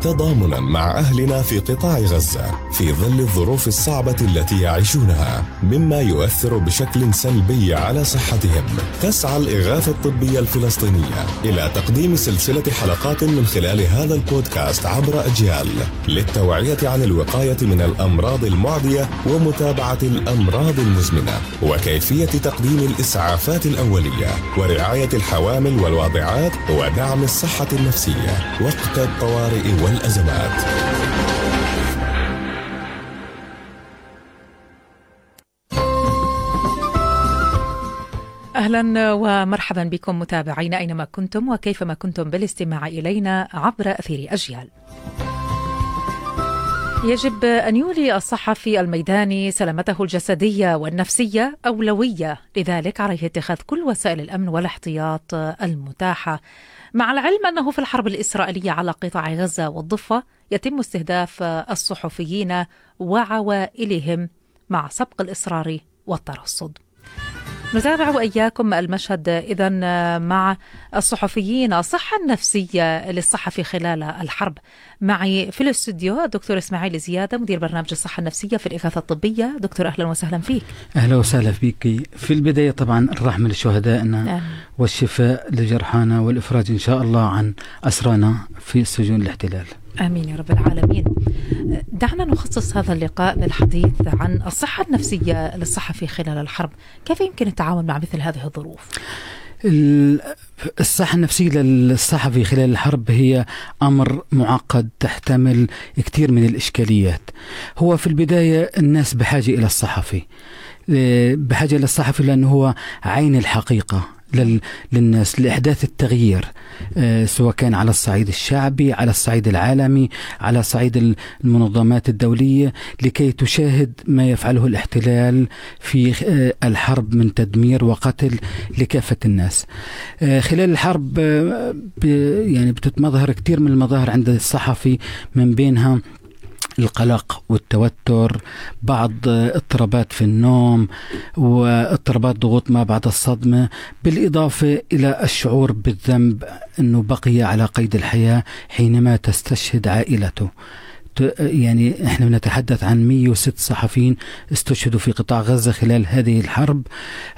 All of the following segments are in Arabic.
تضامنا مع أهلنا في قطاع غزة في ظل الظروف الصعبة التي يعيشونها مما يؤثر بشكل سلبي على صحتهم. تسعى الإغاثة الطبية الفلسطينية إلى تقديم سلسلة حلقات من خلال هذا البودكاست عبر أجيال للتوعية عن الوقاية من الأمراض المعدية ومتابعة الأمراض المزمنة وكيفية تقديم الإسعافات الأولية ورعاية الحوامل والواضعات ودعم الصحة النفسية. وقت الطوارئ والأزمات أهلا ومرحبا بكم متابعين أينما كنتم وكيفما كنتم بالاستماع إلينا عبر أثير اجيال. يجب أن يولي الصحفي الميداني سلامته الجسدية والنفسية أولوية، لذلك عليه اتخاذ كل وسائل الأمن والاحتياط المتاحة. مع العلم أنه في الحرب الإسرائيلية على قطاع غزة والضفة يتم استهداف الصحفيين وعوائلهم مع سبق الإصرار والترصد. نتابع وإياكم المشهد إذا مع الصحفيين الصحة النفسية للصحفي خلال الحرب. معي في الاستوديو الدكتور إسماعيل زيادة مدير برنامج الصحة النفسية في الإغاثة الطبية. دكتور أهلا وسهلا فيك. أهلا وسهلا فيك. في البداية طبعا الرحمة لشهدائنا آه. والشفاء لجرحانا والإفراج إن شاء الله عن أسرانا في سجون الاحتلال. آمين يا رب العالمين. دعنا نخصص هذا اللقاء للحديث عن الصحة النفسية للصحفي خلال الحرب، كيف يمكن التعامل مع مثل هذه الظروف؟ الصحة النفسية للصحفي خلال الحرب هي أمر معقد تحتمل كثير من الإشكاليات. هو في البداية الناس بحاجة إلى الصحفي بحاجة إلى الصحفي لأنه هو عين الحقيقة. للناس لإحداث التغيير آه، سواء كان على الصعيد الشعبي على الصعيد العالمي على صعيد المنظمات الدولية لكي تشاهد ما يفعله الاحتلال في آه، الحرب من تدمير وقتل لكافة الناس. آه، خلال الحرب يعني بتتمظهر كثير من المظاهر عند الصحفي من بينها القلق والتوتر بعض اضطرابات في النوم واضطرابات ضغوط ما بعد الصدمة بالإضافة إلى الشعور بالذنب أنه بقي على قيد الحياة حينما تستشهد عائلته. يعني إحنا بنتحدث عن 106 صحفيين استشهدوا في قطاع غزة خلال هذه الحرب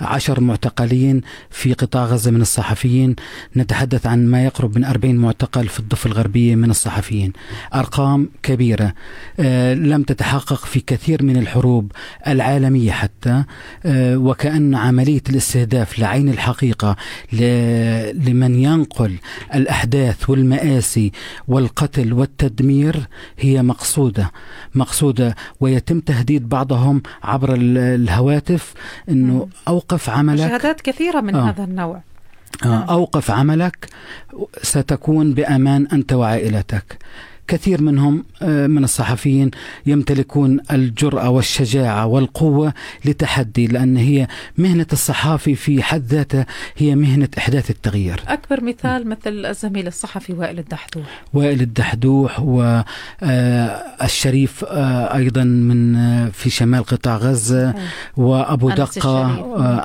عشر معتقلين في قطاع غزة من الصحفيين. نتحدث عن ما يقرب من 40 معتقل في الضفة الغربية من الصحفيين. أرقام كبيرة. آه لم تتحقق في كثير من الحروب العالمية حتى. آه وكأن عملية الاستهداف لعين الحقيقة لمن ينقل الأحداث والمآسي والقتل والتدمير هي مقصودة مقصودة ويتم تهديد بعضهم عبر الهواتف أنه أوقف عملك شهادات كثيرة من آه. هذا النوع آه. أوقف عملك ستكون بأمان أنت وعائلتك كثير منهم آه، من الصحفيين يمتلكون الجرأة والشجاعة والقوة لتحدي لأن هي مهنة الصحافي في حد ذاتها هي مهنة إحداث التغيير. أكبر مثال مثل الزميل الصحفي وائل الدحدوح. وائل الدحدوح والشريف آه، آه، أيضا من في شمال قطاع غزة وأبو أنس دقة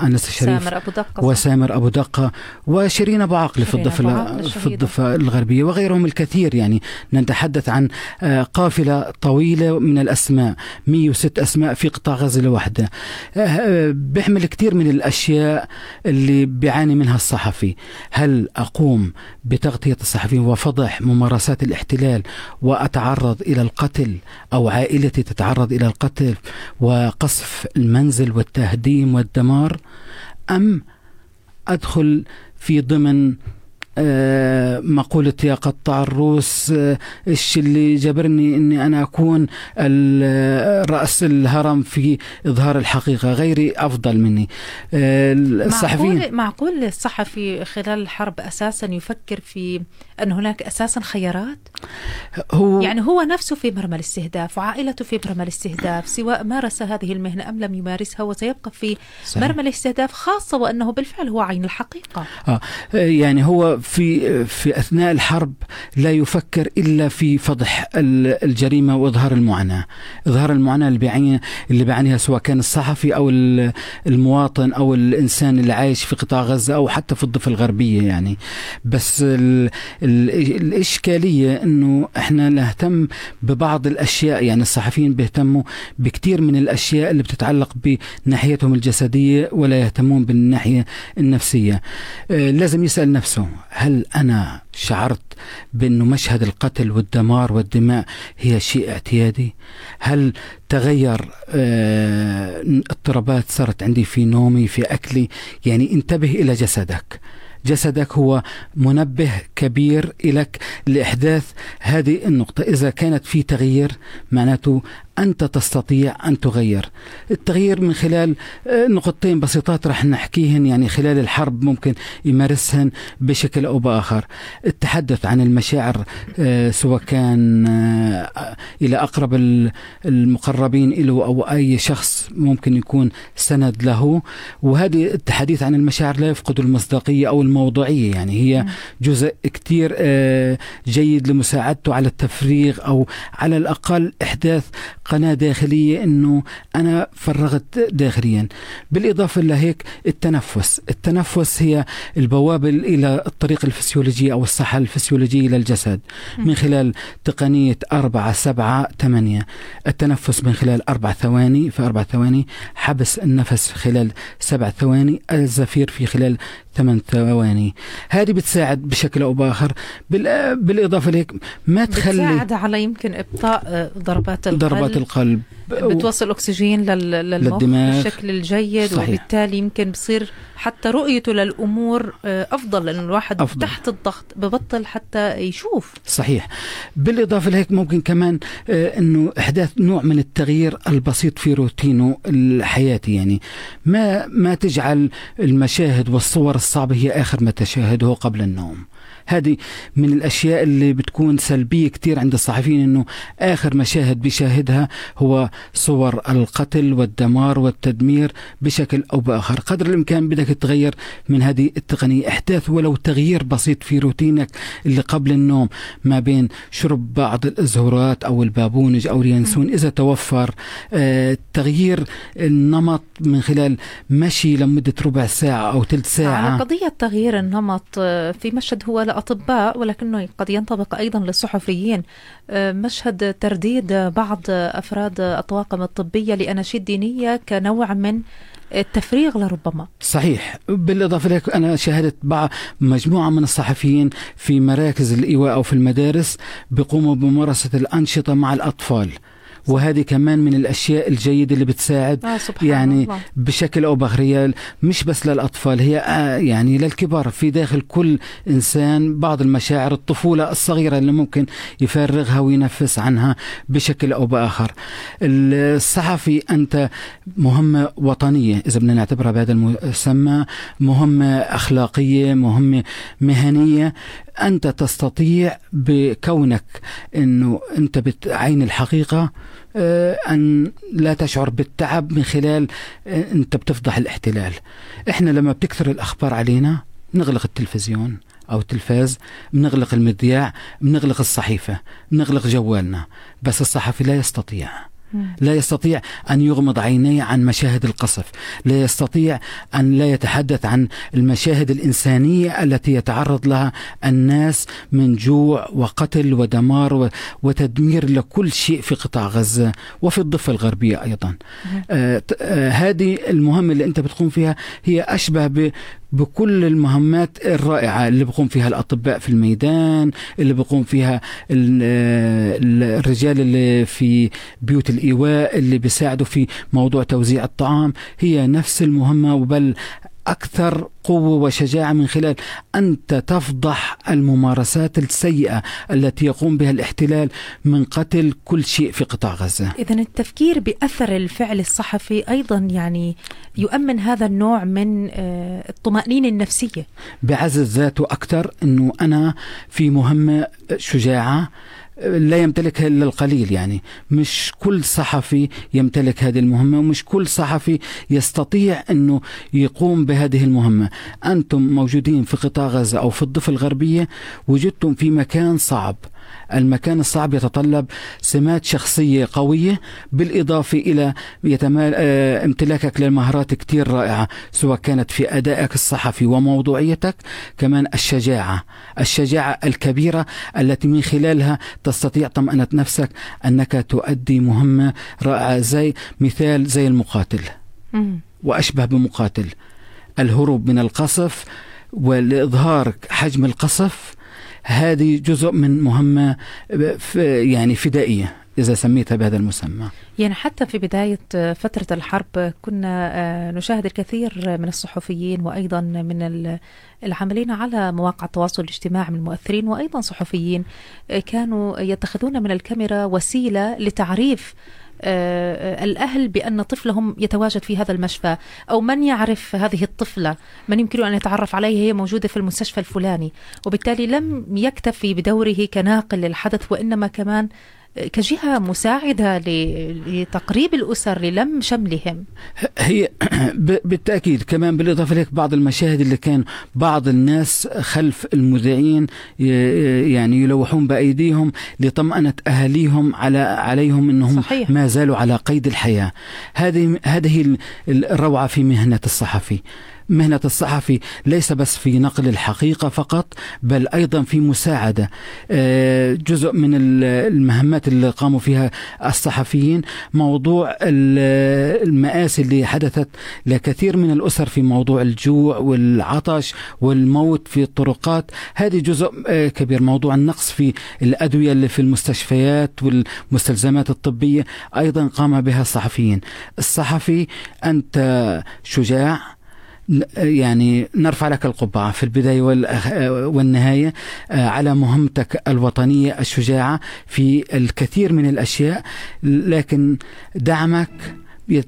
أنس الشريف. سامر أبو دقة وسامر أبو دقة وشيرين أبو عقل في الضفة في الضفة الغربية وغيرهم الكثير يعني. نتحدث نتحدث عن آه، قافلة طويلة من الأسماء 106 أسماء في قطاع غزة لوحده آه، آه، بيحمل كثير من الأشياء اللي بيعاني منها الصحفي. هل أقوم بتغطية الصحفيين وفضح ممارسات الاحتلال وأتعرض إلى القتل أو عائلتي تتعرض إلى القتل وقصف المنزل والتهديم والدمار؟ أم أدخل في ضمن مقولة يا قطع الروس آه، الشيء اللي جبرني إني أنا أكون رأس الهرم في إظهار الحقيقة؟ غيري أفضل مني. آه، الصحفيين معقول, معقول الصحفي خلال الحرب أساسا يفكر في أن هناك أساسا خيارات؟ هو يعني هو نفسه في مرمى الاستهداف وعائلته في مرمى الاستهداف سواء مارس هذه المهنة أم لم يمارسها وسيبقى في صحيح. مرمى الاستهداف خاصة وأنه بالفعل هو عين الحقيقة. آه يعني هو في في أثناء الحرب لا يفكر إلا في فضح الجريمة وإظهار المعاناة، إظهار المعاناة اللي بيعانيها اللي بيعانيها سواء كان الصحفي أو المواطن أو الإنسان اللي عايش في قطاع غزة أو حتى في الضفة الغربية يعني. بس ال ال الإشكالية إنه إحنا نهتم ببعض الأشياء يعني الصحفيين بيهتموا بكثير من الأشياء اللي بتتعلق بناحيتهم الجسدية ولا يهتمون بالناحية النفسية. آه، لازم يسأل نفسه هل أنا شعرت بانه مشهد القتل والدمار والدماء هي شيء اعتيادي؟ هل تغير آه، اضطرابات صارت عندي في نومي في أكلي؟ يعني انتبه إلى جسدك. جسدك هو منبه كبير لك لإحداث هذه النقطة. إذا كانت في تغيير معناته أنت تستطيع أن تغير. التغيير من خلال آه، نقطتين بسيطات رح نحكيهن يعني خلال الحرب ممكن يمارسهن بشكل أو بآخر. التحدث عن المشاعر آه، سواء كان آه، إلى أقرب المقربين له أو أي شخص ممكن يكون سند له. وهذه التحديث عن المشاعر لا يفقد المصداقية أو الموضوعية يعني هي جزء كتير جيد لمساعدته على التفريغ أو على الأقل إحداث قناة داخلية أنه أنا فرغت داخليا. بالإضافة لهيك التنفس. التنفس هي البوابة إلى الطريق الفسيولوجي أو الصحة الفسيولوجية للجسد من خلال تقنية أربعة سبعة ثمانية. التنفس من خلال أربع ثواني في أربع ثواني حبس النفس خلال سبع ثواني الزفير في خلال ثمان ثواني. هذه بتساعد بشكل أو بآخر. بالإضافة لهيك ما تخلي بتساعد على يمكن إبطاء ضربات القلب. ضربات القلب. بتوصل أكسجين للمخ للدماغ. بشكل الجيد صحيح. وبالتالي يمكن بصير حتى رؤيته للأمور آه، أفضل لأنه الواحد أفضل. تحت الضغط ببطل حتى يشوف. صحيح. بالإضافة لهيك ممكن كمان آه، إنه إحداث نوع من التغيير البسيط في روتينه الحياتي. يعني ما ما تجعل المشاهد والصور الصعبة هي آخر ما تشاهده قبل النوم. هذه من الأشياء اللي بتكون سلبية كثير عند الصحفيين إنه آخر مشاهد بيشاهدها هو صور القتل والدمار والتدمير بشكل أو بآخر. قدر الإمكان بدك تتغير من هذه التقنية. أحداث ولو تغيير بسيط في روتينك اللي قبل النوم ما بين شرب بعض الازهرات أو البابونج أو اليانسون إذا توفر آه تغيير النمط من خلال مشي لمدة ربع ساعة أو ثلث ساعة. على قضية تغيير النمط آه، في مشهد هو الأطباء ولكنه قد ينطبق أيضا للصحفيين. آه، مشهد ترديد بعض أفراد الطواقم الطبية لأناشيد دينية كنوع من التفريغ لربما. صحيح. بالإضافة لك أنا شاهدت بعض مجموعة من الصحفيين في مراكز الإيواء أو في المدارس بيقوموا بممارسة الأنشطة مع الأطفال. وهذه كمان من الأشياء الجيدة اللي بتساعد آه سبحان يعني الله. بشكل أو باخر مش بس للأطفال هي آه يعني للكبار. في داخل كل إنسان بعض المشاعر الطفولة الصغيرة اللي ممكن يفرغها وينفس عنها بشكل أو بآخر. الصحفي أنت مهمة وطنية إذا بدنا نعتبرها بهذا المسمى مهمة أخلاقية مهمة مهنية. أنت تستطيع بكونك إنه أنت بعين الحقيقة آه، أن لا تشعر بالتعب من خلال آه، أنت بتفضح الاحتلال. إحنا لما بتكثر الأخبار علينا نغلق التلفزيون أو التلفاز بنغلق المذياع بنغلق الصحيفة بنغلق جوالنا. بس الصحفي لا يستطيع. لا يستطيع أن يغمض عينيه عن مشاهد القصف. لا يستطيع أن لا يتحدث عن المشاهد الإنسانية التي يتعرض لها الناس من جوع وقتل ودمار وتدمير لكل شيء في قطاع غزة وفي الضفة الغربية أيضا. آه آه هذه المهمة اللي أنت بتقوم فيها هي أشبه بكل المهمات الرائعة اللي بقوم فيها الأطباء في الميدان اللي بقوم فيها الرجال اللي في بيوت الإيواء اللي بيساعدوا في موضوع توزيع الطعام. هي نفس المهمة وبل أكثر قوة وشجاعة من خلال أنت تفضح الممارسات السيئة التي يقوم بها الاحتلال من قتل كل شيء في قطاع غزة. إذا التفكير بأثر الفعل الصحفي أيضا يعني يؤمن هذا النوع من آه، الطمأنينة النفسية. بعزز ذاته أكثر أنه أنا في مهمة شجاعة لا يمتلكها إلا القليل يعني مش كل صحفي يمتلك هذه المهمة ومش كل صحفي يستطيع أنه يقوم بهذه المهمة. أنتم موجودين في قطاع غزة أو في الضفة الغربية وجدتم في مكان صعب. المكان الصعب يتطلب سمات شخصية قوية بالإضافة إلى يتمال آه، امتلاكك للمهارات كتير رائعة سواء كانت في أدائك الصحفي وموضوعيتك كمان الشجاعة. الشجاعة الكبيرة التي من خلالها تستطيع طمأنة نفسك أنك تؤدي مهمة رائعة زي مثال زي المقاتل. وأشبه بمقاتل. الهروب من القصف والإظهار حجم القصف هذه جزء من مهمة يعني فدائية. إذا سميتها بهذا المسمى. يعني حتى في بداية فترة الحرب كنا آه، نشاهد الكثير من الصحفيين وأيضا من العاملين على مواقع التواصل الاجتماعي من المؤثرين وأيضا صحفيين آه، كانوا يتخذون من الكاميرا وسيلة لتعريف آه، الأهل بأن طفلهم يتواجد في هذا المشفى أو من يعرف هذه الطفلة من يمكن أن يتعرف عليها هي موجودة في المستشفى الفلاني. وبالتالي لم يكتفي بدوره كناقل للحدث وإنما كمان كجهة مساعدة لتقريب الأسر للم شملهم. هي بالتأكيد كمان بالإضافة لك بعض المشاهد اللي كان بعض الناس خلف المذيعين يعني يلوحون بأيديهم لطمأنة أهاليهم على عليهم أنهم صحيح. ما زالوا على قيد الحياة. هذه هذه الروعة في مهنة الصحفي. مهنة الصحفي ليس بس في نقل الحقيقة فقط بل أيضا في مساعدة. آه، جزء من المهمات اللي قاموا فيها الصحفيين موضوع المآسي اللي حدثت لكثير من الأسر في موضوع الجوع والعطش والموت في الطرقات. هذه جزء آه، كبير. موضوع النقص في الأدوية اللي في المستشفيات والمستلزمات الطبية أيضا قام بها الصحفيين. الصحفي أنت شجاع يعني نرفع لك القبعة في البداية والنهاية آه، على مهمتك الوطنية الشجاعة في الكثير من الأشياء لكن دعمك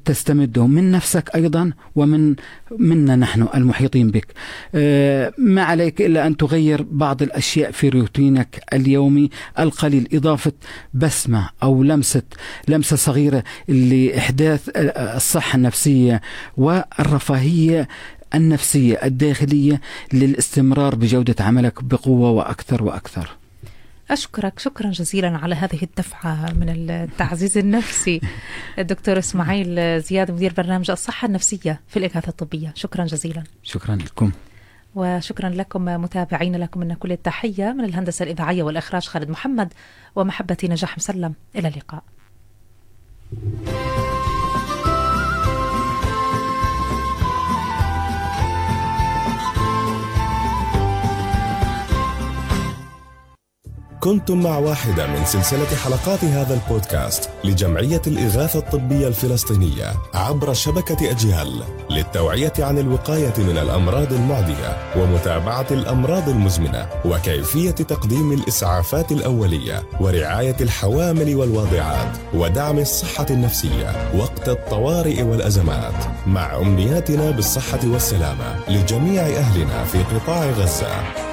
تستمده من نفسك أيضا ومن منا نحن المحيطين بك. آه، ما عليك إلا أن تغير بعض الأشياء في روتينك اليومي القليل إضافة بسمة أو لمسة لمسة صغيرة لإحداث الصحة النفسية والرفاهية النفسية الداخلية للاستمرار بجودة عملك بقوة وأكثر وأكثر. أشكرك. شكرا جزيلا على هذه الدفعة من التعزيز النفسي. الدكتور إسماعيل زياد مدير برنامج الصحة النفسية في الإغاثة الطبية. شكرا جزيلا. شكرا لكم. وشكرا لكم متابعين لكم من كل التحية من الهندسة الإذاعية والإخراج خالد محمد ومحبتي نجاح مسلم. إلى اللقاء. كنتم مع واحدة من سلسلة حلقات هذا البودكاست لجمعية الإغاثة الطبية الفلسطينية عبر شبكة أجيال للتوعية عن الوقاية من الأمراض المعدية ومتابعة الأمراض المزمنة وكيفية تقديم الإسعافات الأولية ورعاية الحوامل والواضعات ودعم الصحة النفسية وقت الطوارئ والأزمات مع أمنياتنا بالصحة والسلامة لجميع أهلنا في قطاع غزة.